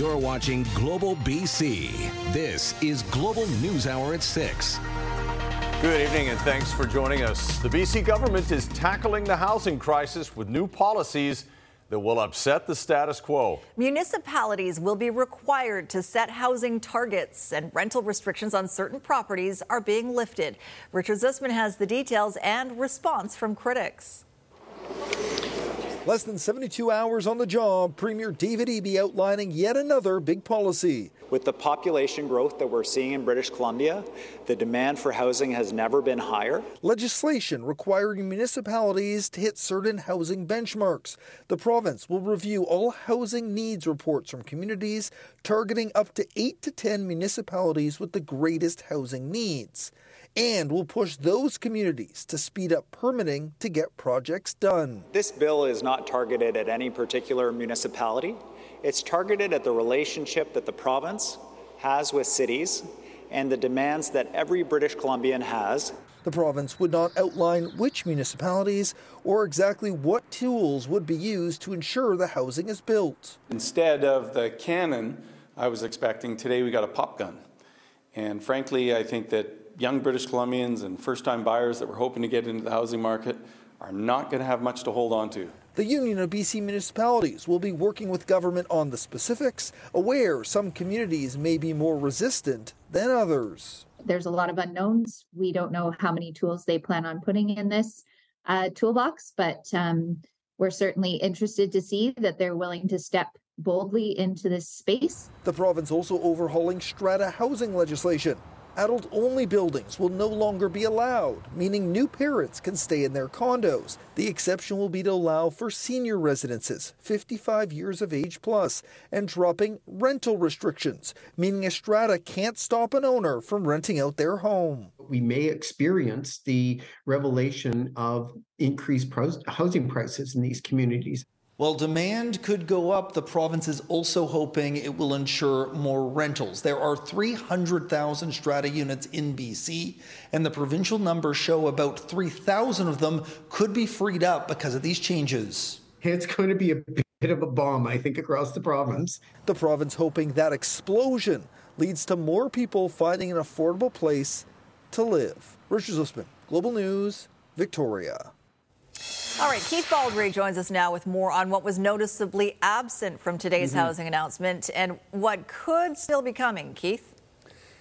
You're watching Global BC. This is Global News Hour at 6. Good evening and thanks for joining us. The BC government is tackling the housing crisis with new policies that will upset the status quo. Municipalities will be required to set housing targets, and rental restrictions on certain properties are being lifted. Richard Zussman has the details and response from critics. Less than 72 hours on the job, Premier David Eby outlining yet another big policy. With the population growth that we're seeing in British Columbia, the demand for housing has never been higher. Legislation requiring municipalities to hit certain housing benchmarks. The province will review all housing needs reports from communities, targeting up to 8 to 10 municipalities with the greatest housing needs and will push those communities to speed up permitting to get projects done. This bill is not targeted at any particular municipality. It's targeted at the relationship that the province has with cities and the demands that every British Columbian has. The province would not outline which municipalities or exactly what tools would be used to ensure the housing is built. Instead of the cannon I was expecting, today we got a pop gun. And frankly, I think that young British Columbians and first time buyers that were hoping to get into the housing market are not going to have much to hold on to. The Union of BC Municipalities will be working with government on the specifics, aware some communities may be more resistant than others. There's a lot of unknowns. We don't know how many tools they plan on putting in this uh, toolbox, but um, we're certainly interested to see that they're willing to step boldly into this space. The province also overhauling strata housing legislation Adult only buildings will no longer be allowed, meaning new parents can stay in their condos. The exception will be to allow for senior residences, 55 years of age plus, and dropping rental restrictions, meaning a strata can't stop an owner from renting out their home. We may experience the revelation of increased housing prices in these communities. While demand could go up, the province is also hoping it will ensure more rentals. There are 300,000 strata units in BC, and the provincial numbers show about 3,000 of them could be freed up because of these changes. It's going to be a bit of a bomb, I think, across the province. The province hoping that explosion leads to more people finding an affordable place to live. Richard Zussman, Global News, Victoria. All right, Keith Baldrey joins us now with more on what was noticeably absent from today's mm-hmm. housing announcement and what could still be coming. Keith?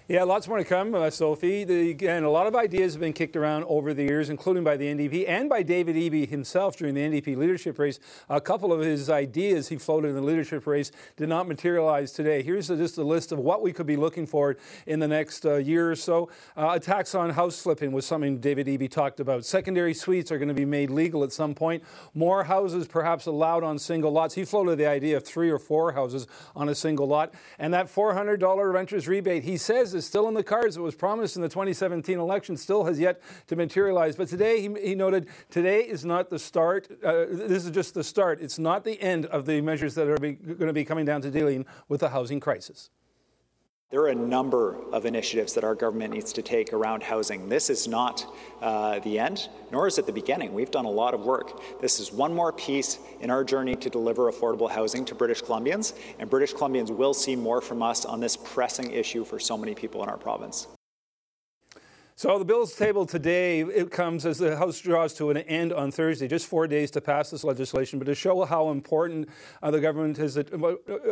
Yeah, lots more to come, uh, Sophie. The, again, a lot of ideas have been kicked around over the years, including by the NDP and by David Eby himself during the NDP leadership race. A couple of his ideas he floated in the leadership race did not materialize today. Here's a, just a list of what we could be looking for in the next uh, year or so. Uh, a tax on house flipping was something David Eby talked about. Secondary suites are going to be made legal at some point. More houses perhaps allowed on single lots. He floated the idea of three or four houses on a single lot. And that $400 renters rebate, he says, is still in the cards. It was promised in the 2017 election, still has yet to materialize. But today, he, he noted, today is not the start. Uh, this is just the start. It's not the end of the measures that are going to be coming down to dealing with the housing crisis. There are a number of initiatives that our government needs to take around housing. This is not uh, the end, nor is it the beginning. We've done a lot of work. This is one more piece in our journey to deliver affordable housing to British Columbians, and British Columbians will see more from us on this pressing issue for so many people in our province. So the bill's tabled today. It comes as the House draws to an end on Thursday. Just four days to pass this legislation, but to show how important uh, the government has uh,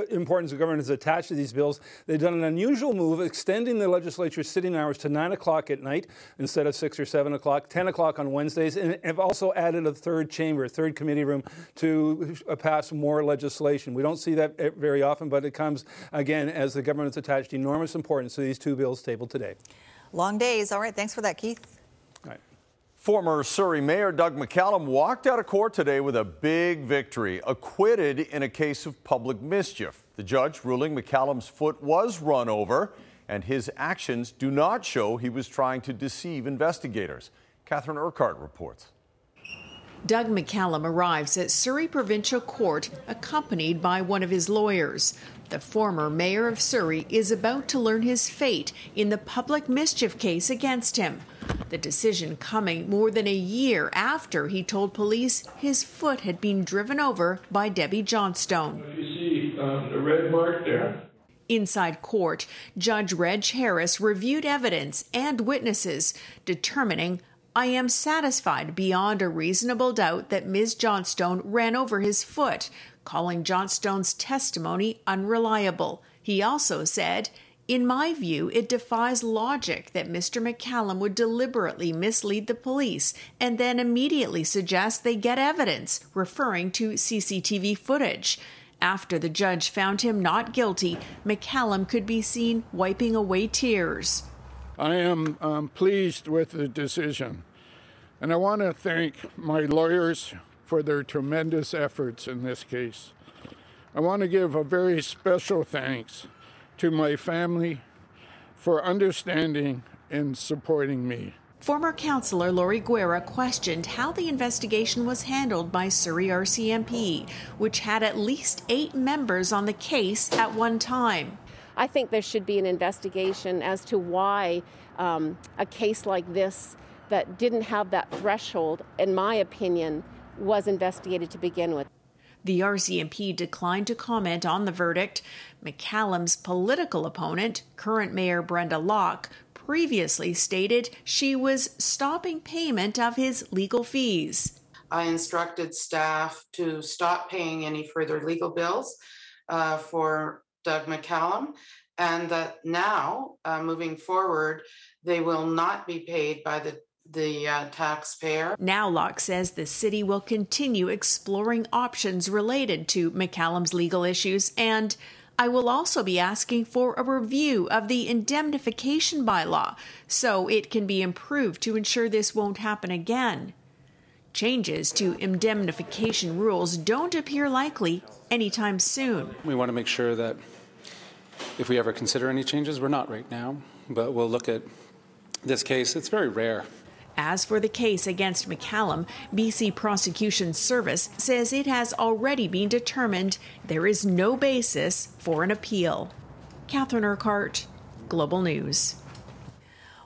importance the government has attached to these bills, they've done an unusual move, extending the legislature's sitting hours to nine o'clock at night instead of six or seven o'clock, ten o'clock on Wednesdays, and have also added a third chamber, a third committee room to uh, pass more legislation. We don't see that uh, very often, but it comes again as the government has attached enormous importance to these two bills tabled today. Long days. All right. Thanks for that, Keith. All right. Former Surrey Mayor Doug McCallum walked out of court today with a big victory, acquitted in a case of public mischief. The judge ruling McCallum's foot was run over and his actions do not show he was trying to deceive investigators. Catherine Urquhart reports. Doug McCallum arrives at Surrey Provincial Court accompanied by one of his lawyers. The former mayor of Surrey is about to learn his fate in the public mischief case against him. The decision coming more than a year after he told police his foot had been driven over by Debbie Johnstone. You see um, the red mark there. Inside court, Judge Reg Harris reviewed evidence and witnesses, determining I am satisfied beyond a reasonable doubt that Ms. Johnstone ran over his foot, calling Johnstone's testimony unreliable. He also said, in my view, it defies logic that Mr. McCallum would deliberately mislead the police and then immediately suggest they get evidence, referring to CCTV footage. After the judge found him not guilty, McCallum could be seen wiping away tears. I am um, pleased with the decision, and I want to thank my lawyers for their tremendous efforts in this case. I want to give a very special thanks to my family for understanding and supporting me. Former councillor Laurie Guerra questioned how the investigation was handled by Surrey RCMP, which had at least eight members on the case at one time. I think there should be an investigation as to why um, a case like this, that didn't have that threshold, in my opinion, was investigated to begin with. The RCMP declined to comment on the verdict. McCallum's political opponent, current Mayor Brenda Locke, previously stated she was stopping payment of his legal fees. I instructed staff to stop paying any further legal bills uh, for Doug McCallum, and that now, uh, moving forward, they will not be paid by the the uh, taxpayer. Now, Locke says the city will continue exploring options related to McCallum's legal issues and I will also be asking for a review of the indemnification bylaw so it can be improved to ensure this won't happen again. Changes to indemnification rules don't appear likely anytime soon. We want to make sure that if we ever consider any changes, we're not right now, but we'll look at this case. It's very rare as for the case against McCallum, BC Prosecution Service says it has already been determined there is no basis for an appeal. Catherine Urquhart, Global News.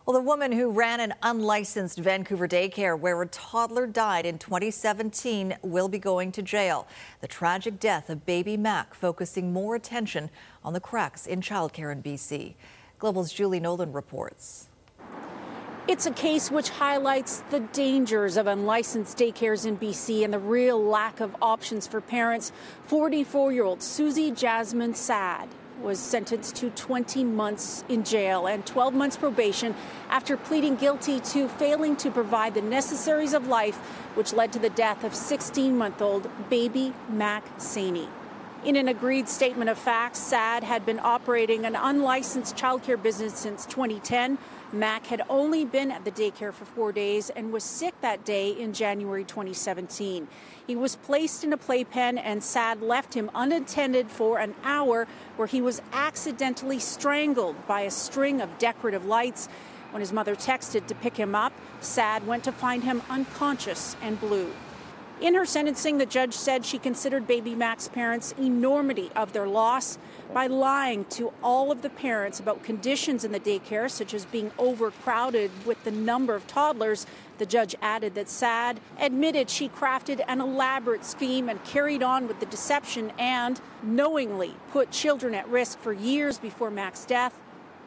Well, the woman who ran an unlicensed Vancouver daycare where a toddler died in 2017 will be going to jail. The tragic death of baby Mac focusing more attention on the cracks in childcare in BC. Global's Julie Nolan reports. It's a case which highlights the dangers of unlicensed daycares in BC and the real lack of options for parents. 44 year old Susie Jasmine Sad was sentenced to 20 months in jail and 12 months probation after pleading guilty to failing to provide the necessaries of life, which led to the death of 16 month old baby Mac Saini. In an agreed statement of facts, SAD had been operating an unlicensed childcare business since 2010. Mac had only been at the daycare for four days and was sick that day in January 2017. He was placed in a playpen, and SAD left him unattended for an hour where he was accidentally strangled by a string of decorative lights. When his mother texted to pick him up, SAD went to find him unconscious and blue. In her sentencing, the judge said she considered baby Mac's parents' enormity of their loss by lying to all of the parents about conditions in the daycare, such as being overcrowded with the number of toddlers. The judge added that SAD admitted she crafted an elaborate scheme and carried on with the deception and knowingly put children at risk for years before Mac's death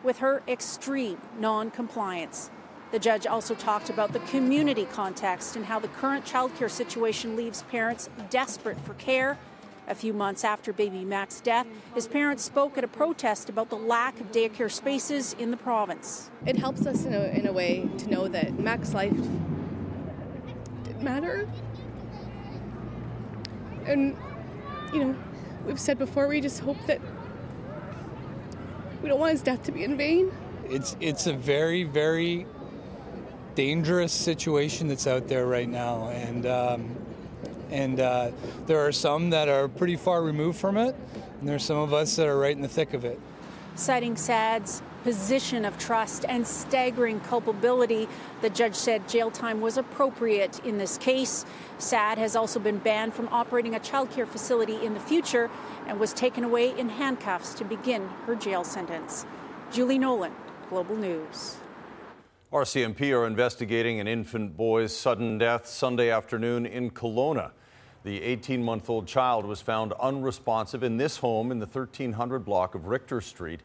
with her extreme non compliance. The judge also talked about the community context and how the current childcare situation leaves parents desperate for care. A few months after baby Mac's death, his parents spoke at a protest about the lack of daycare spaces in the province. It helps us in a, in a way to know that Mac's life did matter. And, you know, we've said before, we just hope that we don't want his death to be in vain. It's, it's a very, very dangerous situation that's out there right now, and um, and uh, there are some that are pretty far removed from it, and there's some of us that are right in the thick of it. Citing SAD's position of trust and staggering culpability, the judge said jail time was appropriate in this case. SAD has also been banned from operating a childcare facility in the future and was taken away in handcuffs to begin her jail sentence. Julie Nolan, Global News. RCMP are investigating an infant boy's sudden death Sunday afternoon in Kelowna. The 18 month old child was found unresponsive in this home in the 1300 block of Richter Street.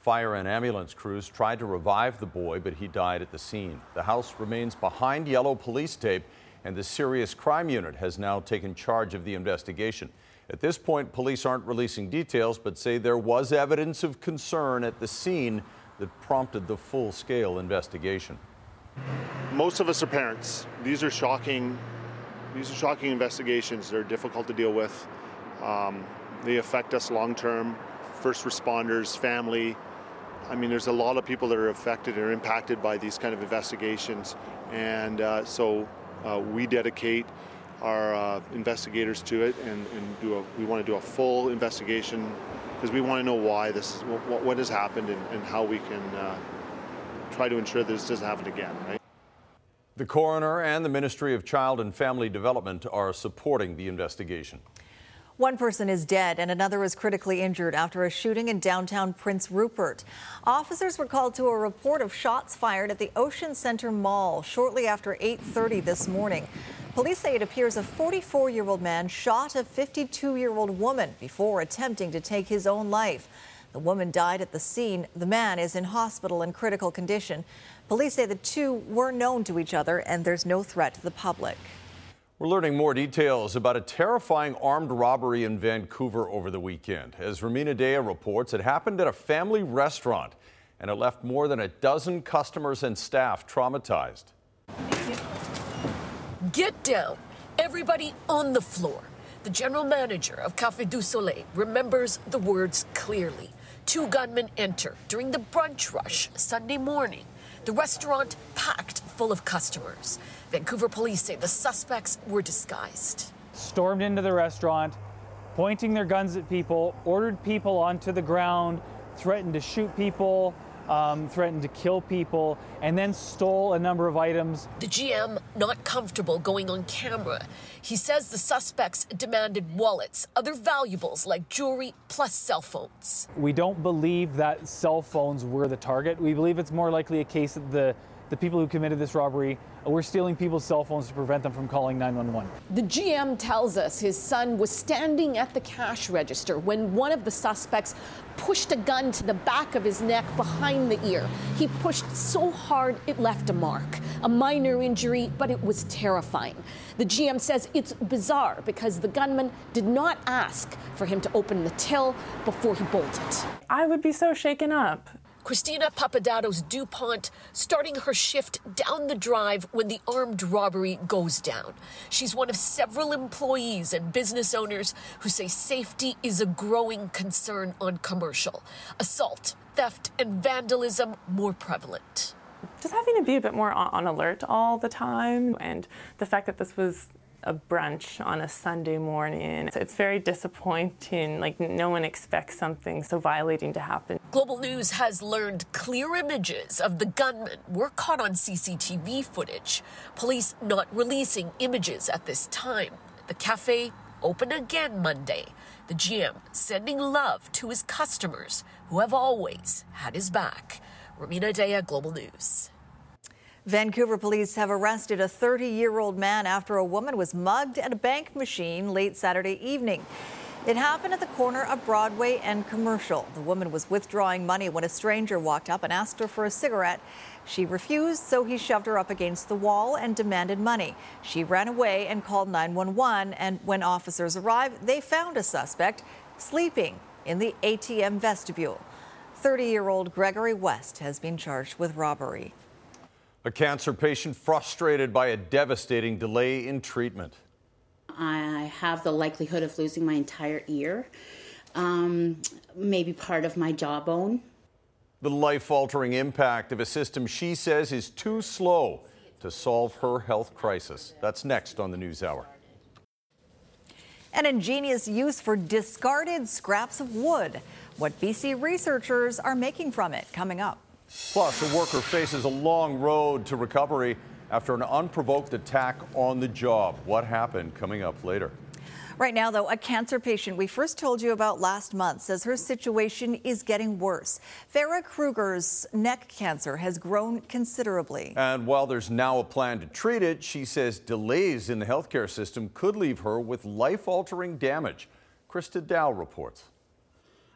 Fire and ambulance crews tried to revive the boy, but he died at the scene. The house remains behind yellow police tape, and the Serious Crime Unit has now taken charge of the investigation. At this point, police aren't releasing details, but say there was evidence of concern at the scene that prompted the full scale investigation. Most of us are parents. These are shocking these are shocking investigations. They're difficult to deal with. Um, they affect us long term. First responders, family. I mean, there's a lot of people that are affected or impacted by these kind of investigations, and uh, so uh, we dedicate our uh, investigators to it, and, and do a, we want to do a full investigation because we want to know why this, is, what, what has happened, and, and how we can uh, try to ensure that this doesn't happen again. Right. The coroner and the Ministry of Child and Family Development are supporting the investigation. One person is dead and another is critically injured after a shooting in downtown Prince Rupert. Officers were called to a report of shots fired at the Ocean Center Mall shortly after 8:30 this morning. Police say it appears a 44-year-old man shot a 52-year-old woman before attempting to take his own life. The woman died at the scene. The man is in hospital in critical condition. Police say the two were known to each other and there's no threat to the public. We're learning more details about a terrifying armed robbery in Vancouver over the weekend. As Rumina Daya reports, it happened at a family restaurant and it left more than a dozen customers and staff traumatized. Get down. Everybody on the floor. The general manager of Cafe du Soleil remembers the words clearly. Two gunmen enter during the brunch rush Sunday morning. The restaurant packed full of customers. Vancouver police say the suspects were disguised. Stormed into the restaurant, pointing their guns at people, ordered people onto the ground, threatened to shoot people, um, threatened to kill people, and then stole a number of items. The GM not comfortable going on camera. He says the suspects demanded wallets, other valuables like jewelry, plus cell phones. We don't believe that cell phones were the target. We believe it's more likely a case that the the people who committed this robbery were stealing people's cell phones to prevent them from calling 911. The GM tells us his son was standing at the cash register when one of the suspects pushed a gun to the back of his neck behind the ear. He pushed so hard it left a mark. A minor injury, but it was terrifying. The GM says it's bizarre because the gunman did not ask for him to open the till before he bolted. I would be so shaken up. Christina Papadatos DuPont starting her shift down the drive when the armed robbery goes down. She's one of several employees and business owners who say safety is a growing concern on commercial. Assault, theft, and vandalism more prevalent. Just having to be a bit more on alert all the time, and the fact that this was a brunch on a Sunday morning. It's very disappointing. Like, no one expects something so violating to happen. Global News has learned clear images of the gunmen were caught on CCTV footage. Police not releasing images at this time. The cafe open again Monday. The GM sending love to his customers who have always had his back. Rumina Daya, Global News. Vancouver police have arrested a 30 year old man after a woman was mugged at a bank machine late Saturday evening. It happened at the corner of Broadway and Commercial. The woman was withdrawing money when a stranger walked up and asked her for a cigarette. She refused, so he shoved her up against the wall and demanded money. She ran away and called 911, and when officers arrived, they found a suspect sleeping in the ATM vestibule. 30 year old Gregory West has been charged with robbery. A cancer patient frustrated by a devastating delay in treatment. I have the likelihood of losing my entire ear, um, maybe part of my jawbone. The life altering impact of a system she says is too slow to solve her health crisis. That's next on the News Hour. An ingenious use for discarded scraps of wood. What BC researchers are making from it coming up. Plus, a worker faces a long road to recovery after an unprovoked attack on the job. What happened coming up later? Right now, though, a cancer patient we first told you about last month says her situation is getting worse. Farah Kruger's neck cancer has grown considerably. And while there's now a plan to treat it, she says delays in the healthcare system could leave her with life altering damage. Christa Dao reports.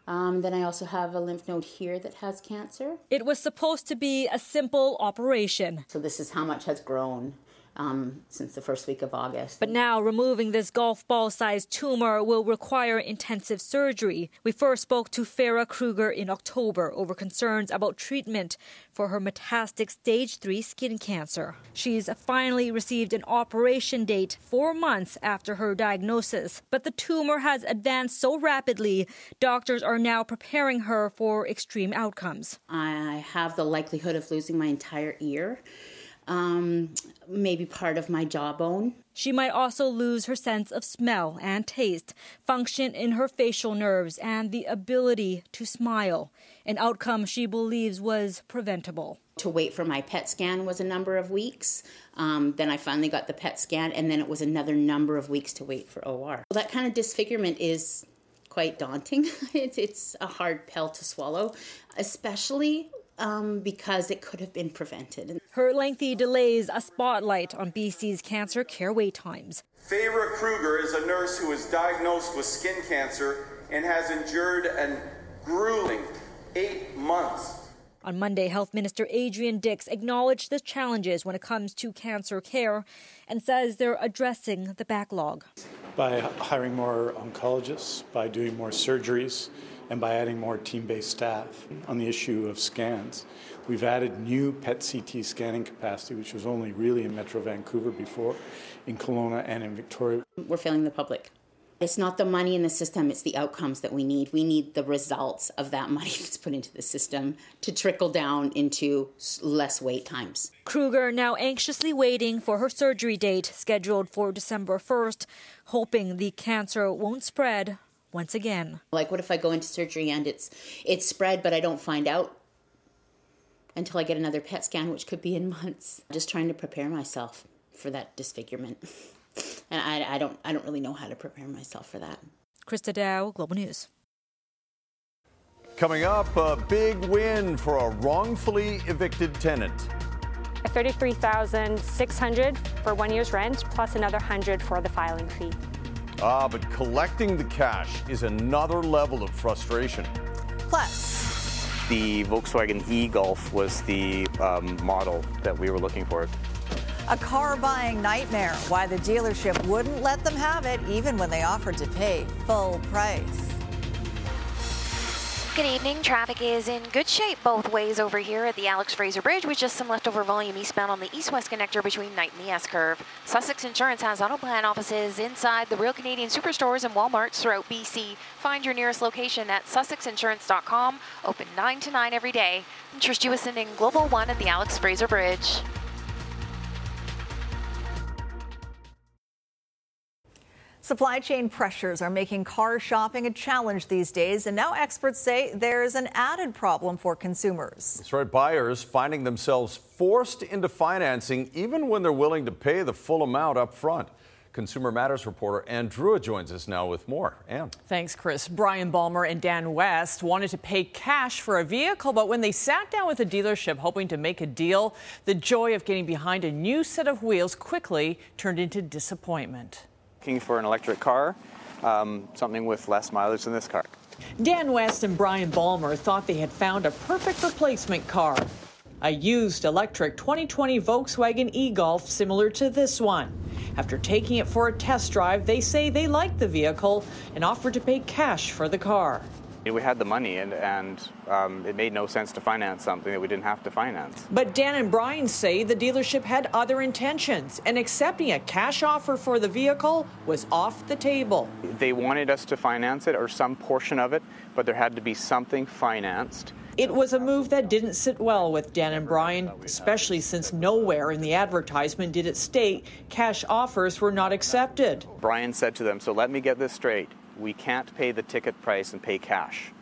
Um, then I also have a lymph node here that has cancer. It was supposed to be a simple operation. So this is how much has grown um, since the first week of August. But now removing this golf ball sized tumor will require intensive surgery. We first spoke to Farah Kruger in October over concerns about treatment for her metastatic stage 3 skin cancer. She's finally received an operation date four months after her diagnosis. But the tumor has advanced so rapidly, doctors are now preparing her for extreme outcomes. I have the likelihood of losing my entire ear um, maybe part of my jawbone. She might also lose her sense of smell and taste, function in her facial nerves, and the ability to smile, an outcome she believes was preventable. To wait for my PET scan was a number of weeks. Um, then I finally got the PET scan, and then it was another number of weeks to wait for OR. That kind of disfigurement is quite daunting. it's, it's a hard pill to swallow, especially um, because it could have been prevented. Her lengthy delays a spotlight on BC's cancer care wait times. Farah Kruger is a nurse who was diagnosed with skin cancer and has endured a grueling eight months on Monday, Health Minister Adrian Dix acknowledged the challenges when it comes to cancer care and says they're addressing the backlog. By hiring more oncologists, by doing more surgeries, and by adding more team based staff on the issue of scans. We've added new PET CT scanning capacity, which was only really in Metro Vancouver before, in Kelowna and in Victoria. We're failing the public. It's not the money in the system, it's the outcomes that we need. We need the results of that money that's put into the system to trickle down into less wait times. Kruger now anxiously waiting for her surgery date scheduled for December 1st, hoping the cancer won't spread once again. Like what if I go into surgery and it's it's spread but I don't find out until I get another PET scan which could be in months. Just trying to prepare myself for that disfigurement. and I, I don't I don't really know how to prepare myself for that. Christa Dao, Global News. Coming up, a big win for a wrongfully evicted tenant. 33600 for one year's rent, plus another 100 for the filing fee. Ah, but collecting the cash is another level of frustration. Plus, the Volkswagen e Golf was the um, model that we were looking for. A car buying nightmare. Why the dealership wouldn't let them have it even when they offered to pay full price. Good evening. Traffic is in good shape both ways over here at the Alex Fraser Bridge with just some leftover volume eastbound on the east-west connector between Knight and the S-curve. Sussex Insurance has auto plan offices inside the Real Canadian Superstores and Walmarts throughout BC. Find your nearest location at sussexinsurance.com. Open 9 to 9 every day. Interest Jewison in Global One at the Alex Fraser Bridge. Supply chain pressures are making car shopping a challenge these days, and now experts say there's an added problem for consumers. That's right, buyers finding themselves forced into financing even when they're willing to pay the full amount up front. Consumer Matters reporter Anne Drewa joins us now with more. Anne. Thanks, Chris. Brian Balmer and Dan West wanted to pay cash for a vehicle, but when they sat down with a dealership hoping to make a deal, the joy of getting behind a new set of wheels quickly turned into disappointment looking for an electric car, um, something with less mileage than this car. Dan West and Brian Balmer thought they had found a perfect replacement car. A used electric 2020 Volkswagen e Golf similar to this one. After taking it for a test drive, they say they liked the vehicle and offered to pay cash for the car. We had the money, and, and um, it made no sense to finance something that we didn't have to finance. But Dan and Brian say the dealership had other intentions, and accepting a cash offer for the vehicle was off the table. They wanted us to finance it or some portion of it, but there had to be something financed. It was a move that didn't sit well with Dan and Brian, especially since nowhere in the advertisement did it state cash offers were not accepted. Brian said to them, So let me get this straight we can't pay the ticket price and pay cash.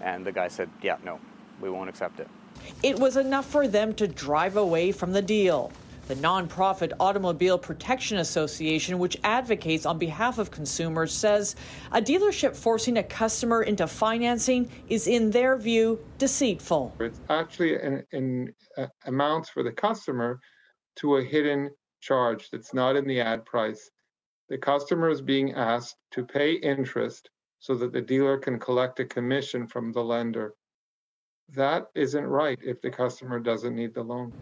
And the guy said, yeah, no, we won't accept it. It was enough for them to drive away from the deal. The nonprofit Automobile Protection Association, which advocates on behalf of consumers, says a dealership forcing a customer into financing is, in their view, deceitful. It's actually an, an uh, amounts for the customer to a hidden charge that's not in the ad price. The customer is being asked to pay interest so that the dealer can collect a commission from the lender. That isn't right if the customer doesn't need the loan.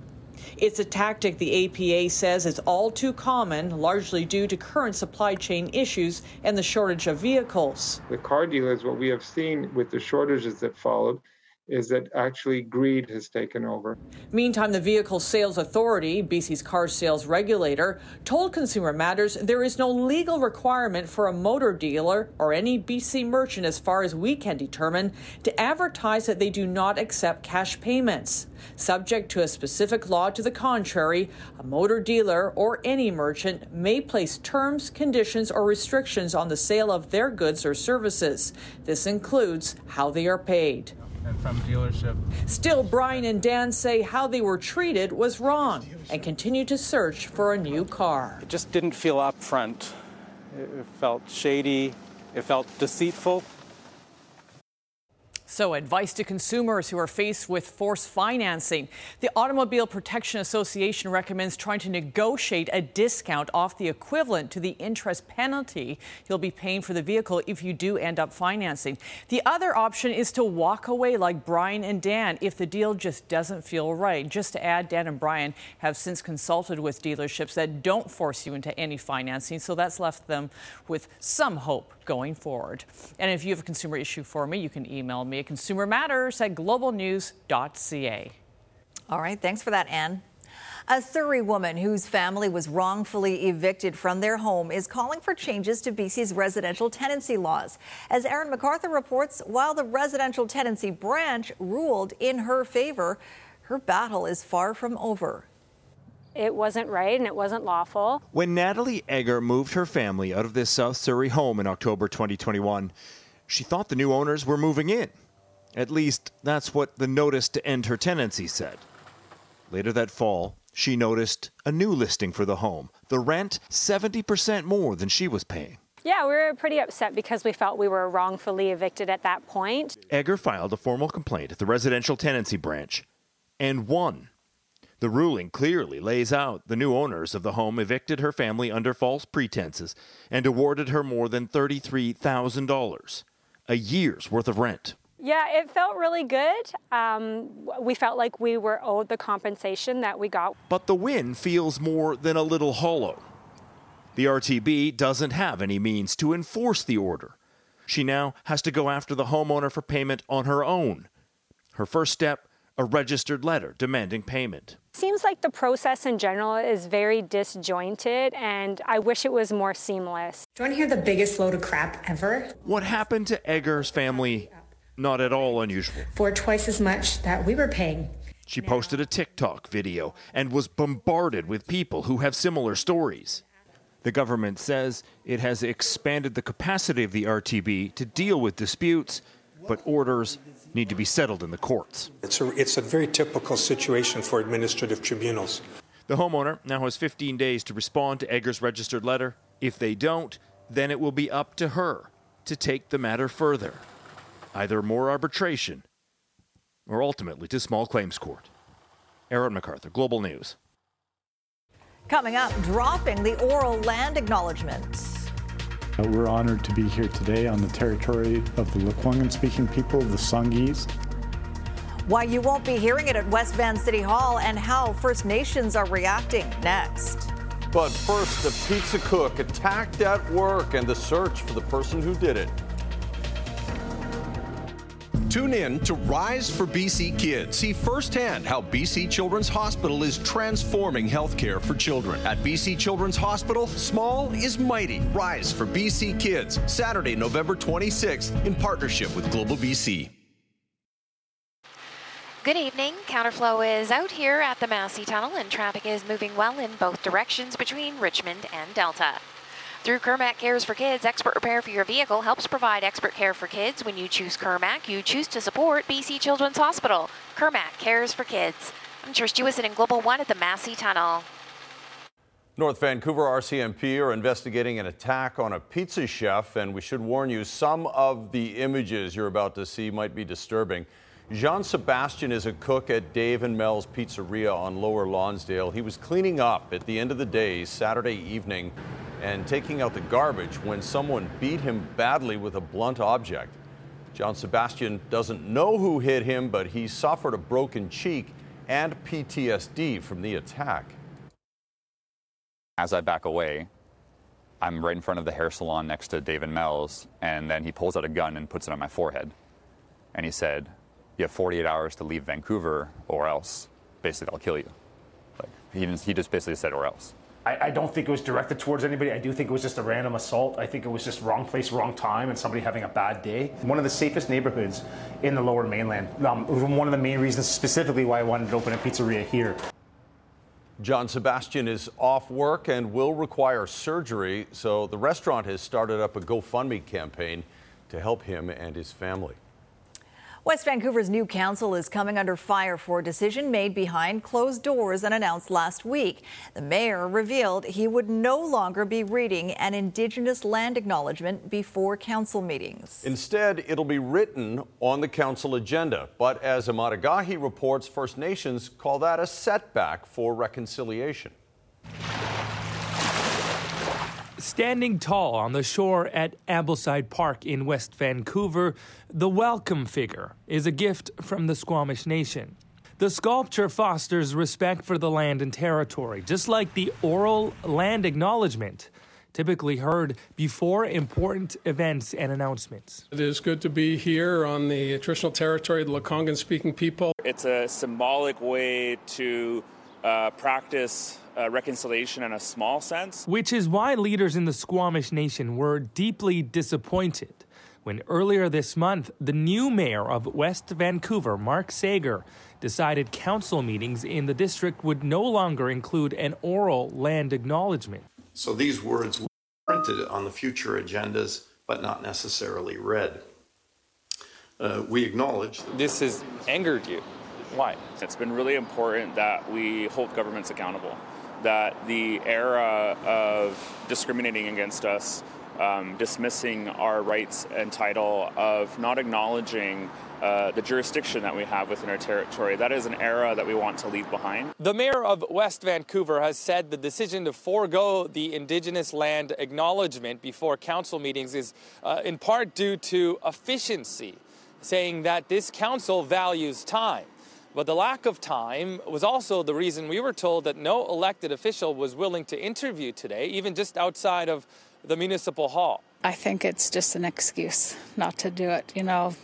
It's a tactic the APA says is all too common, largely due to current supply chain issues and the shortage of vehicles. The car dealers, what we have seen with the shortages that followed, is that actually greed has taken over. Meantime, the Vehicle Sales Authority, BC's car sales regulator, told Consumer Matters there is no legal requirement for a motor dealer or any BC merchant, as far as we can determine, to advertise that they do not accept cash payments. Subject to a specific law to the contrary, a motor dealer or any merchant may place terms, conditions, or restrictions on the sale of their goods or services. This includes how they are paid and from dealership. Still, Brian and Dan say how they were treated was wrong and continue to search for a new car. It just didn't feel upfront. It felt shady. It felt deceitful. So, advice to consumers who are faced with forced financing. The Automobile Protection Association recommends trying to negotiate a discount off the equivalent to the interest penalty you'll be paying for the vehicle if you do end up financing. The other option is to walk away like Brian and Dan if the deal just doesn't feel right. Just to add, Dan and Brian have since consulted with dealerships that don't force you into any financing, so that's left them with some hope going forward. And if you have a consumer issue for me, you can email me at consumermatters at globalnews.ca. All right, thanks for that, Anne. A Surrey woman whose family was wrongfully evicted from their home is calling for changes to BC's residential tenancy laws. As Aaron McArthur reports, while the residential tenancy branch ruled in her favor, her battle is far from over. It wasn't right and it wasn't lawful. When Natalie Egger moved her family out of this South Surrey home in October 2021, she thought the new owners were moving in. At least, that's what the notice to end her tenancy said. Later that fall, she noticed a new listing for the home. The rent 70% more than she was paying. Yeah, we were pretty upset because we felt we were wrongfully evicted at that point. Egger filed a formal complaint at the residential tenancy branch and won. The ruling clearly lays out the new owners of the home evicted her family under false pretenses and awarded her more than $33,000, a year's worth of rent. Yeah, it felt really good. Um, we felt like we were owed the compensation that we got. But the win feels more than a little hollow. The RTB doesn't have any means to enforce the order. She now has to go after the homeowner for payment on her own. Her first step a registered letter demanding payment. Seems like the process in general is very disjointed, and I wish it was more seamless. Do you want to hear the biggest load of crap ever? What happened to Egger's family? Not at all unusual. For twice as much that we were paying. She posted a TikTok video and was bombarded with people who have similar stories. The government says it has expanded the capacity of the RTB to deal with disputes, but orders need to be settled in the courts. It's a, it's a very typical situation for administrative tribunals. The homeowner now has 15 days to respond to Egger's registered letter. If they don't, then it will be up to her to take the matter further, either more arbitration or ultimately to small claims court. Aaron McArthur, Global News. Coming up, dropping the oral land acknowledgement. Uh, we're honored to be here today on the territory of the Lekwungen speaking people of the Songhees. Why you won't be hearing it at West Van City Hall and how First Nations are reacting next. But first, the pizza cook attacked at work and the search for the person who did it. Tune in to Rise for BC Kids. See firsthand how BC Children's Hospital is transforming healthcare for children. At BC Children's Hospital, small is mighty. Rise for BC Kids, Saturday, November 26th, in partnership with Global BC. Good evening. Counterflow is out here at the Massey Tunnel and traffic is moving well in both directions between Richmond and Delta. Through Kirmac Cares for Kids, expert repair for your vehicle helps provide expert care for kids. When you choose Kirmac, you choose to support BC Children's Hospital. Kirmac Cares for Kids. I'm Trish Jewison in Global One at the Massey Tunnel. North Vancouver RCMP are investigating an attack on a pizza chef, and we should warn you some of the images you're about to see might be disturbing. Jean Sebastian is a cook at Dave and Mel's Pizzeria on Lower Lonsdale. He was cleaning up at the end of the day, Saturday evening, and taking out the garbage when someone beat him badly with a blunt object. John Sebastian doesn't know who hit him, but he suffered a broken cheek and PTSD from the attack. As I back away, I'm right in front of the hair salon next to Dave and Mel's, and then he pulls out a gun and puts it on my forehead. And he said, You have 48 hours to leave Vancouver, or else, basically, I'll kill you. Like, he, he just basically said, or else. I, I, don't think it was directed towards anybody. I do think it was just a random assault. I think it was just wrong place, wrong time, and somebody having a bad day. One of the safest neighborhoods in the lower mainland. Um, one of the main reasons specifically why I wanted to open a pizzeria here. John Sebastian is off work and will require surgery, so the restaurant has started up a GoFundMe campaign to help him and his family. West Vancouver's new council is coming under fire for a decision made behind closed doors and announced last week. The mayor revealed he would no longer be reading an Indigenous land acknowledgement before council meetings. Instead, it'll be written on the council agenda. But as Emad Agahi reports, First Nations call that a setback for reconciliation. Standing tall on the shore at Ambleside Park in West Vancouver, the welcome figure is a gift from the Squamish Nation. The sculpture fosters respect for the land and territory, just like the oral land acknowledgement typically heard before important events and announcements. It is good to be here on the traditional territory of the Lekwungen speaking people. It's a symbolic way to uh, practice uh, reconciliation in a small sense. Which is why leaders in the Squamish Nation were deeply disappointed when earlier this month the new mayor of West Vancouver, Mark Sager, decided council meetings in the district would no longer include an oral land acknowledgement. So these words were printed on the future agendas, but not necessarily read. Uh, we acknowledge this has angered you. Why? It's been really important that we hold governments accountable that the era of discriminating against us, um, dismissing our rights and title, of not acknowledging uh, the jurisdiction that we have within our territory. That is an era that we want to leave behind. The mayor of West Vancouver has said the decision to forego the Indigenous land acknowledgement before council meetings is uh, in part due to efficiency, saying that this council values time. But the lack of time was also the reason we were told that no elected official was willing to interview today, even just outside of the municipal hall. I think it's just an excuse not to do it. You know,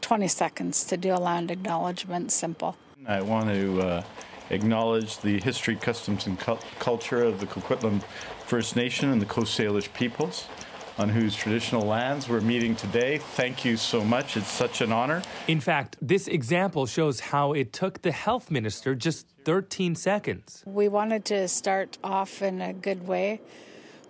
20 seconds to do a land acknowledgement, simple. I want to uh, acknowledge the history, customs, and cu- culture of the Coquitlam First Nation and the Coast Salish peoples on whose traditional lands we're meeting today. Thank you so much. It's such an honor. In fact, this example shows how it took the health minister just 13 seconds. We wanted to start off in a good way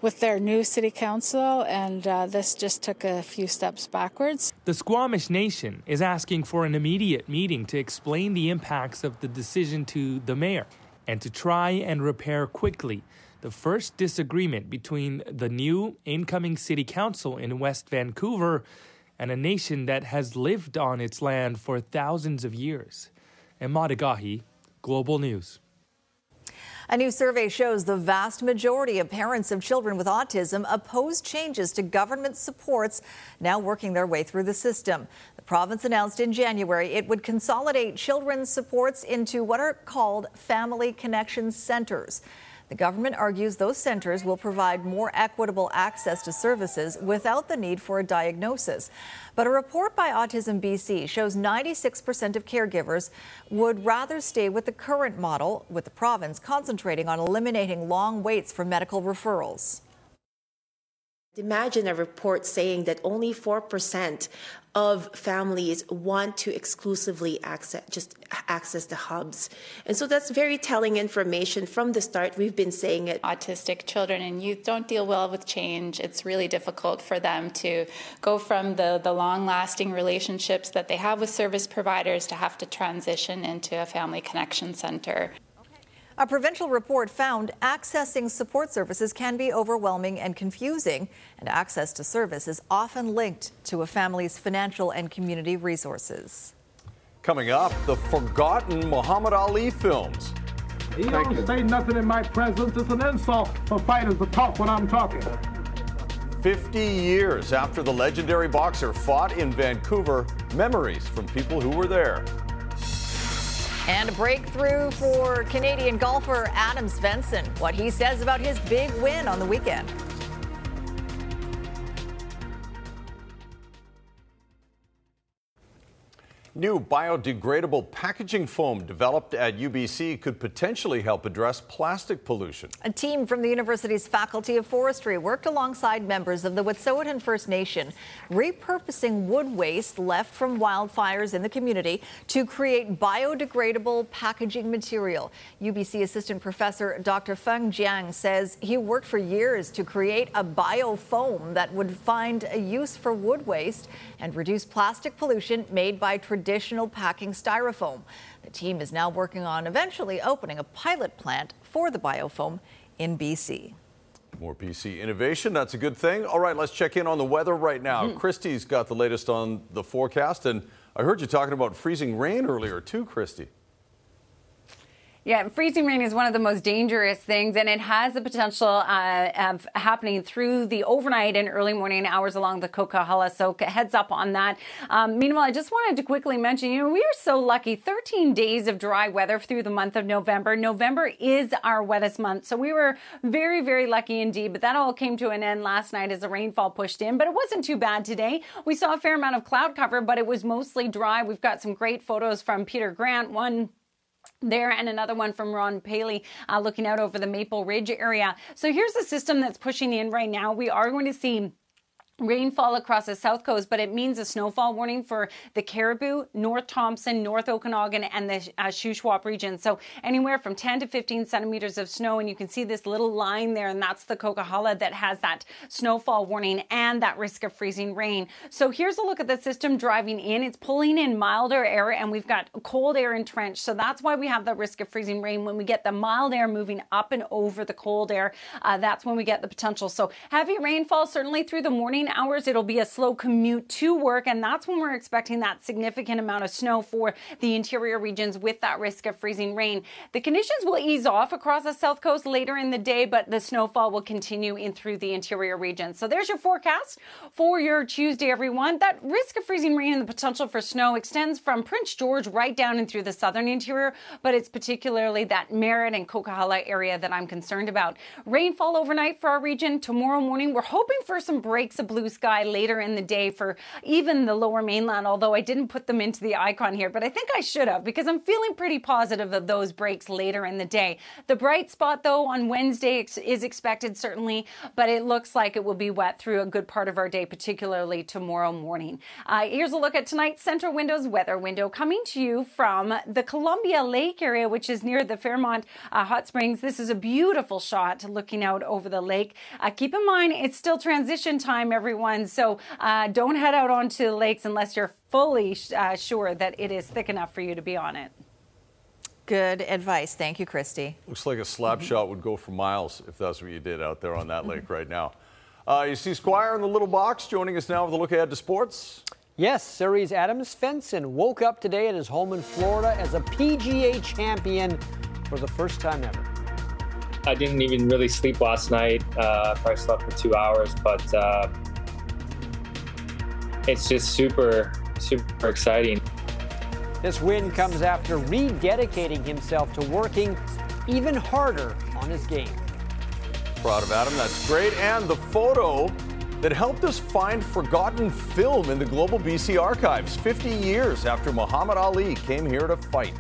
with their new city council, and uh, this just took a few steps backwards. The Squamish Nation is asking for an immediate meeting to explain the impacts of the decision to the mayor and to try and repair quickly the first disagreement between the new incoming city council in West Vancouver and a nation that has lived on its land for thousands of years. Emad Agahi, Global News. A new survey shows the vast majority of parents of children with autism oppose changes to government supports now working their way through the system. The province announced in January it would consolidate children's supports into what are called family connection centers. The government argues those centers will provide more equitable access to services without the need for a diagnosis. But a report by Autism BC shows 96% of caregivers would rather stay with the current model, with the province concentrating on eliminating long waits for medical referrals. Imagine a report saying that only 4% of families want to exclusively access just access the hubs. And so that's very telling information from the start. We've been saying it. Autistic children and youth don't deal well with change. It's really difficult for them to go from the, the long lasting relationships that they have with service providers to have to transition into a family connection center. A provincial report found accessing support services can be overwhelming and confusing, and access to service is often linked to a family's financial and community resources. Coming up, the forgotten Muhammad Ali films. He don't say nothing in my presence. It's an insult for fighters to talk when I'm talking. 50 years after the legendary boxer fought in Vancouver, memories from people who were there. And a breakthrough for Canadian golfer Adam Svensson. What he says about his big win on the weekend. New biodegradable packaging foam developed at UBC could potentially help address plastic pollution. A team from the university's Faculty of Forestry worked alongside members of the Wet'suwet'en First Nation, repurposing wood waste left from wildfires in the community to create biodegradable packaging material. UBC Assistant Professor Dr. Feng Jiang says he worked for years to create a biofoam that would find a use for wood waste and reduce plastic pollution made by traditional packing styrofoam. The team is now working on eventually opening a pilot plant for the biofoam in BC. More BC innovation, that's a good thing. All right, let's check in on the weather right now. Mm-hmm. Christy's got the latest on the forecast, and I heard you talking about freezing rain earlier too, Christy. Yeah, freezing rain is one of the most dangerous things, and it has the potential uh, of happening through the overnight and early morning hours along the Coquihalla. So heads up on that. Um, meanwhile, I just wanted to quickly mention, you know, we are so lucky. 13 days of dry weather through the month of November. November is our wettest month, so we were very, very lucky indeed. But that all came to an end last night as the rainfall pushed in. But it wasn't too bad today. We saw a fair amount of cloud cover, but it was mostly dry. We've got some great photos from Peter Grant. One there and another one from Ron Paley uh, looking out over the Maple Ridge area. So here's the system that's pushing in right now. We are going to see rainfall across the south coast, but it means a snowfall warning for the Cariboo, North Thompson, North Okanagan, and the uh, Shuswap region. So anywhere from 10 to 15 centimeters of snow, and you can see this little line there, and that's the Coquihalla that has that snowfall warning and that risk of freezing rain. So here's a look at the system driving in. It's pulling in milder air, and we've got cold air entrenched. So that's why we have the risk of freezing rain. When we get the mild air moving up and over the cold air, uh, that's when we get the potential. So heavy rainfall certainly through the morning hours. It'll be a slow commute to work, and that's when we're expecting that significant amount of snow for the interior regions with that risk of freezing rain. The conditions will ease off across the south coast later in the day, but the snowfall will continue in through the interior regions. So there's your forecast for your Tuesday, everyone. That risk of freezing rain and the potential for snow extends from Prince George right down and through the southern interior, but it's particularly that Merritt and Coquihalla area that I'm concerned about. Rainfall overnight for our region. Tomorrow morning, we're hoping for some breaks of blue sky later in the day for even the lower mainland, although I didn't put them into the icon here, but I think I should have because I'm feeling pretty positive of those breaks later in the day. The bright spot, though, on Wednesday is expected certainly, but it looks like it will be wet through a good part of our day, particularly tomorrow morning. Uh, here's a look at tonight's Centra Windows weather window coming to you from the Columbia Lake area, which is near the Fairmont uh, Hot Springs. This is a beautiful shot looking out over the lake. Uh, keep in mind, it's still transition time, everyone, so uh, don't head out onto the lakes unless you're fully uh, sure that it is thick enough for you to be on it. Good advice. Thank you, Christy. Looks like a slap Mm-hmm. shot would go for miles if that's what you did out there on that lake right now. Uh, you see Squire in the little box joining us now with a look ahead to sports. Yes, Surrey's Adam Svensson woke up today at his home in Florida as a PGA champion for the first time ever. I didn't even really sleep last night. Uh, probably slept for two hours, but uh, it's just super, super exciting. This win comes after rededicating himself to working even harder on his game. Proud of Adam, that's great. And the photo that helped us find forgotten film in the Global BC archives 50 years after Muhammad Ali came here to fight.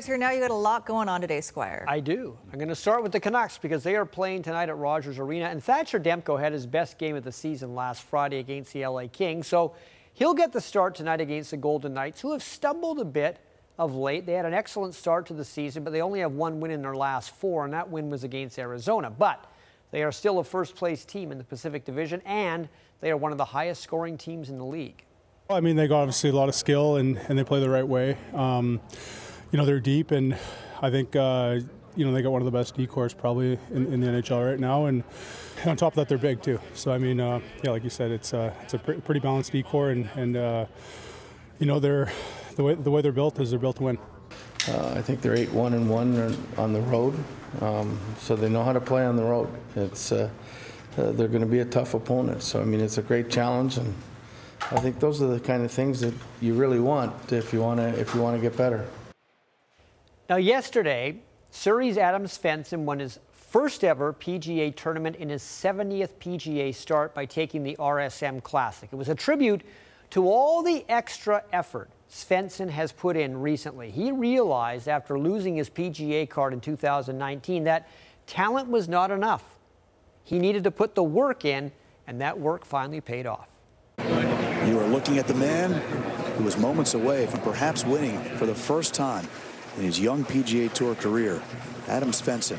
Squires here now. You got a lot going on today, Squire. I do. I'm going to start with the Canucks because they are playing tonight at Rogers Arena. And Thatcher Demko had his best game of the season last Friday against the LA Kings. So he'll get the start tonight against the Golden Knights, who have stumbled a bit of late. They had an excellent start to the season, but they only have one win in their last four, and that win was against Arizona. But they are still a first place team in the Pacific Division, and they are one of the highest scoring teams in the league. Well, I mean, they got obviously a lot of skill and, and they play the right way. Um, you know, they're deep, and I think, uh, you know, they got one of the best D corps probably in, in, the NHL right now. And on top of that, they're big too. So, I mean, uh, yeah, like you said, it's, uh, it's a pre- pretty balanced D corps, and, and uh, you know, they're, the, way, the way they're built is they're built to win. Uh, I think they're 8 1 and 1 on the road, um, so they know how to play on the road. It's, uh, they're going to be a tough opponent. So, I mean, it's a great challenge. and I think those are the kind of things that you really want if you want to if you want to get better. Now, yesterday, Surrey's Adam Svensson won his first ever PGA tournament in his 70th PGA start by taking the RSM Classic. It was a tribute to all the extra effort Svensson has put in recently. He realized after losing his PGA card in 2019 that talent was not enough. He needed to put the work in, and that work finally paid off. You are looking at the man who was moments away from perhaps winning for the first time in his young PGA Tour career, Adam Svensson.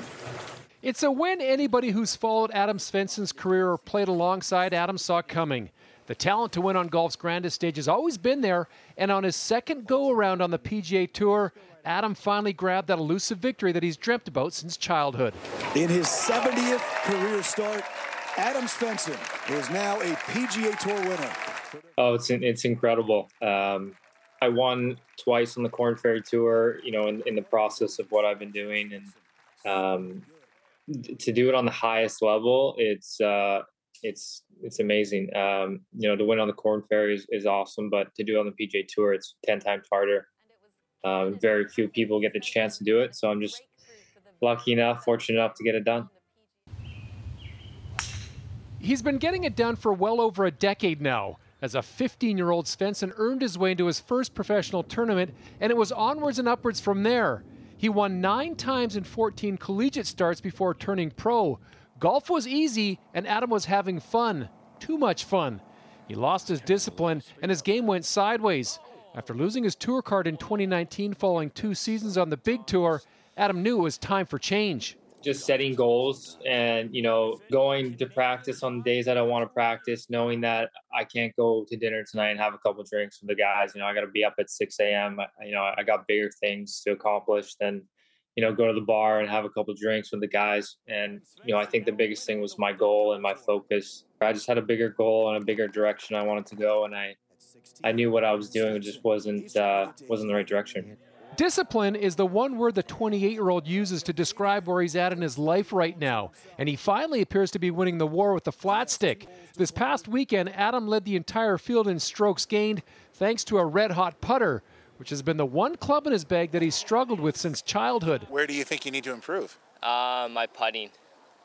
It's a win anybody who's followed Adam Svensson's career or played alongside Adam saw coming. The talent to win on golf's grandest stage has always been there, and on his second go around on the PGA Tour, Adam finally grabbed that elusive victory that he's dreamt about since childhood. In his 70th career start, Adam Svensson is now a PGA Tour winner. Oh, it's it's incredible. Um, I won twice on the Corn Ferry Tour. You know, in, in the process of what I've been doing, and um, to do it on the highest level, it's uh, it's it's amazing. Um, you know, to win on the Corn Ferry is, is, awesome, but to do it on the PGA Tour, it's ten times harder. Um, very few people get the chance to do it, so I'm just lucky enough, fortunate enough to get it done. He's been getting it done for well over a decade now. As a 15 year old, Svensson earned his way into his first professional tournament, and it was onwards and upwards from there. He won nine times in 14 collegiate starts before turning pro. Golf was easy, and Adam was having fun. Too much fun. He lost his discipline, and his game went sideways. After losing his tour card in 2019 following two seasons on the big tour, Adam knew it was time for change just setting goals and you know going to practice on days that I want to practice, knowing that I can't go to dinner tonight and have a couple drinks with the guys. You know, I got to be up at 6 a.m. You know, I got bigger things to accomplish than you know go to the bar and have a couple drinks with the guys. And you know, I think the biggest thing was my goal and my focus. I just had a bigger goal and a bigger direction I wanted to go, and I I knew what I was doing It just wasn't uh, wasn't the right direction. Discipline is the one word the 28 year old uses to describe where he's at in his life right now, and he finally appears to be winning the war with the flat stick. This past weekend, Adam led the entire field in strokes gained thanks to a red hot putter, which has been the one club in his bag that he's struggled with since childhood. Where do you think you need to improve? Uh, my putting.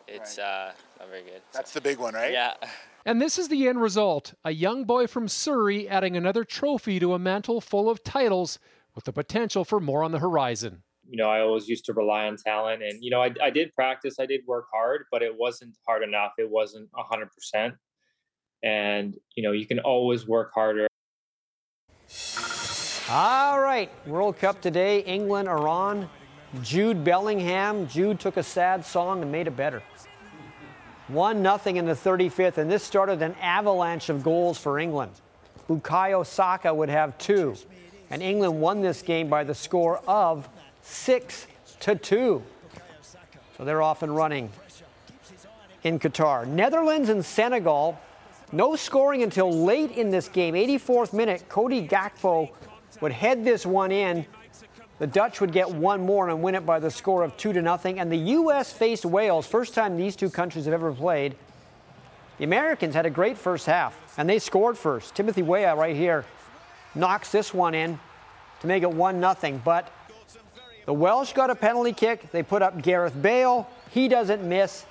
It's right. uh, not very good. That's the big one, right? Yeah. And this is the end result a young boy from Surrey adding another trophy to a mantle full of titles with the potential for more on the horizon. You know, I always used to rely on talent, and you know, I, I did practice, I did work hard, but it wasn't hard enough. It wasn't hundred percent, and you know, you can always work harder. All right, World Cup today, England, Iran. Jude Bellingham. Jude took a sad song and made it better. One nothing in the 35th, and this started an avalanche of goals for England. Bukayo Saka would have two and England won this game by the score of 6 to 2. So they're off and running in Qatar. Netherlands and Senegal, no scoring until late in this game. 84th minute, Cody Gakpo would head this one in. The Dutch would get one more and win it by the score of 2 to nothing. And the U.S. faced Wales, first time these two countries have ever played. The Americans had a great first half, and they scored first. Timothy Weah right here knocks this one in to make it 1 0. But the Welsh got a penalty kick. They put up Gareth Bale. He doesn't miss.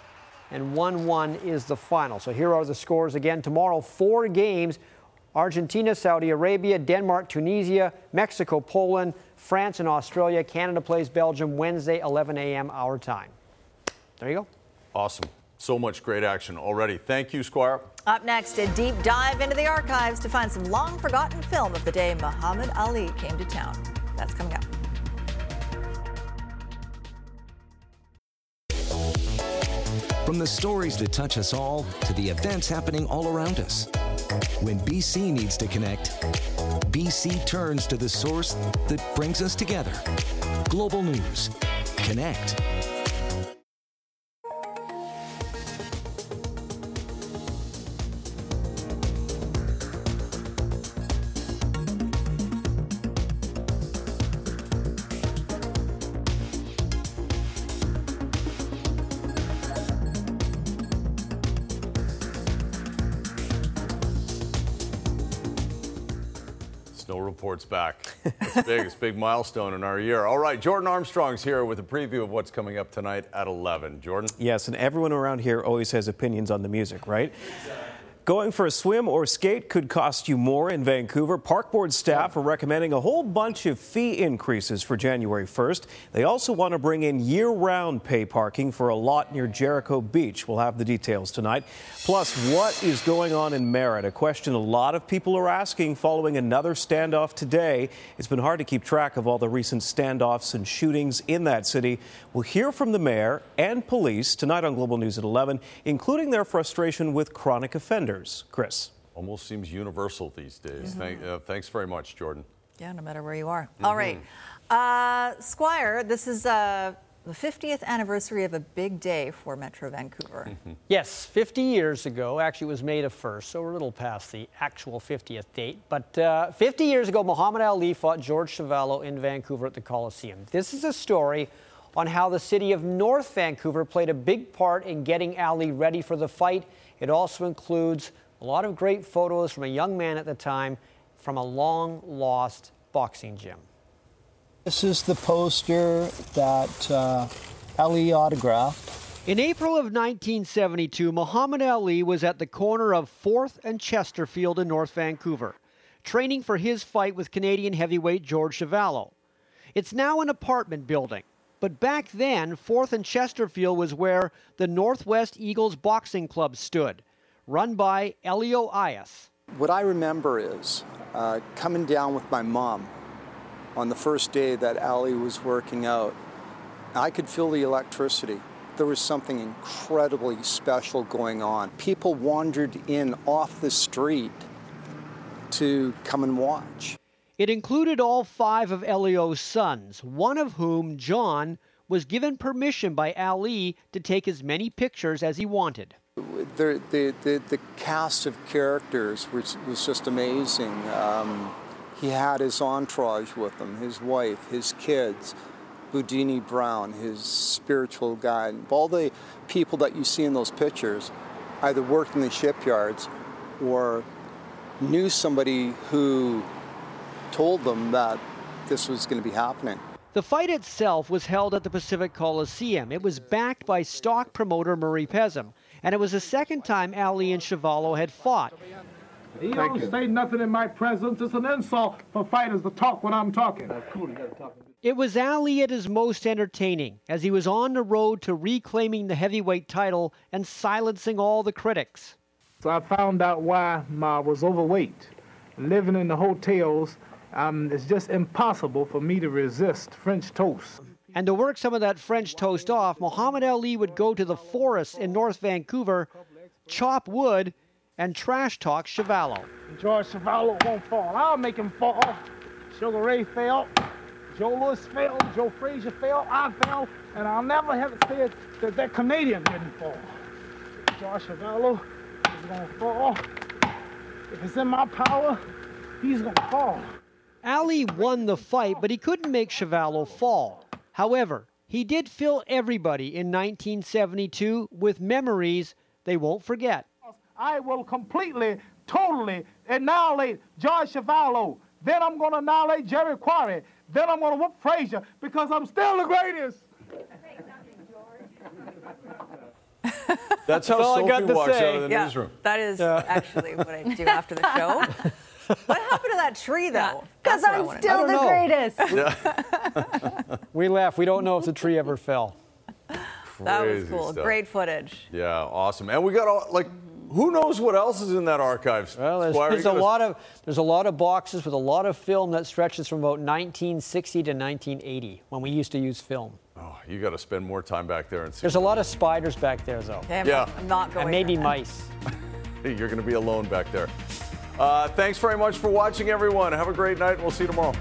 And 1 1 is the final. So here are the scores again. Tomorrow, four games. Argentina, Saudi Arabia, Denmark, Tunisia, Mexico, Poland, France, and Australia. Canada plays Belgium Wednesday, 11 a.m. our time. There you go. Awesome. So much great action already. Thank you, Squire. Up next, a deep dive into the archives to find some long forgotten film of the day Muhammad Ali came to town. That's coming up. From the stories that touch us all to the events happening all around us. When BC needs to connect, BC turns to the source that brings us together. Global News. Connect. Reports back. It's big. it's a big milestone in our year. All right, Jordan Armstrong's here with a preview of what's coming up tonight at 11. Jordan? Yes, and everyone around here always has opinions on the music, right? Going for a swim or skate could cost you more in Vancouver. Park Board staff are recommending a whole bunch of fee increases for January 1st. They also want to bring in year round pay parking for a lot near Jericho Beach. We'll have the details tonight. Plus, what is going on in Merritt? A question a lot of people are asking following another standoff today. It's been hard to keep track of all the recent standoffs and shootings in that city. We'll hear from the mayor and police tonight on Global News at 11, including their frustration with chronic offenders. Chris. Almost seems universal these days. Thank, uh, thanks very much, Jordan. Yeah, no matter where you are. All right. Uh, Squire, this is uh, the 50th anniversary of a big day for Metro Vancouver. Yes, 50 years ago, actually it was May the 1st, so we're a little past the actual 50th date. But uh, 50 years ago, Muhammad Ali fought George Chuvalo in Vancouver at the Coliseum. This is a story on how the city of North Vancouver played a big part in getting Ali ready for the fight. It also includes a lot of great photos from a young man at the time from a long lost boxing gym. This is the poster that uh, Ali autographed. In April of 1972, Muhammad Ali was at the corner of 4th and Chesterfield in North Vancouver, training for his fight with Canadian heavyweight George Chuvalo. It's now an apartment building, but back then, 4th and Chesterfield was where the Northwest Eagles Boxing Club stood, run by Elio Ayas. What I remember is uh, coming down with my mom on the first day that Ali was working out. I could feel the electricity. There was something incredibly special going on. People wandered in off the street to come and watch. It included all five of Elio's sons, one of whom, John, was given permission by Ali to take as many pictures as he wanted. The, the, the, the cast of characters was, was just amazing. Um, he had his entourage with him, his wife, his kids, Bundini Brown, his spiritual guide. All the people that you see in those pictures either worked in the shipyards or knew somebody who told them that this was going to be happening. The fight itself was held at the Pacific Coliseum. It was backed by stock promoter Murray Pezim, and it was the second time Ali and Chuvalo had fought. You don't say nothing in my presence. It's an insult for fighters to talk when I'm talking. It was Ali at his most entertaining, as he was on the road to reclaiming the heavyweight title and silencing all the critics. So I found out why I was overweight. Living in the hotels, um, it's just impossible for me to resist French toast. And to work some of that French toast off, Muhammad Ali would go to the forests in North Vancouver, chop wood, and trash talk Chuvalo. George Chuvalo won't fall. I'll make him fall. Sugar Ray fell. Joe Louis fell. Joe Frazier fell. I fell. And I'll never have it said that that Canadian didn't fall. George Chuvalo is going to fall. If it's in my power, he's going to fall. Ali won the fight, but he couldn't make Chuvalo fall. However, he did fill everybody in 1972 with memories they won't forget. I will completely, totally annihilate George Chuvalo. Then I'm going to annihilate Jerry Quarry. Then I'm going to whoop Frazier because I'm still the greatest. That's how all I Sophie got to walks say. out of the Yeah, newsroom. that is actually what I do after the show. What happened to that tree, though? Because That's what I I'm still the know. greatest. We laugh. We don't know if the tree ever fell. That was cool. stuff. Great footage. Yeah, awesome. And we got all, like, who knows what else is in that archive? Well, there's, there's a lot of there's a lot of boxes with a lot of film that stretches from about 1960 to 1980 when we used to use film. Oh, you got to spend more time back there and see. There's a lot of spiders back there, though. Okay, I'm, Yeah. not, I'm not going And maybe there. mice. You're going to be alone back there. Uh, thanks very much for watching, everyone. Have a great night. And we'll see you tomorrow.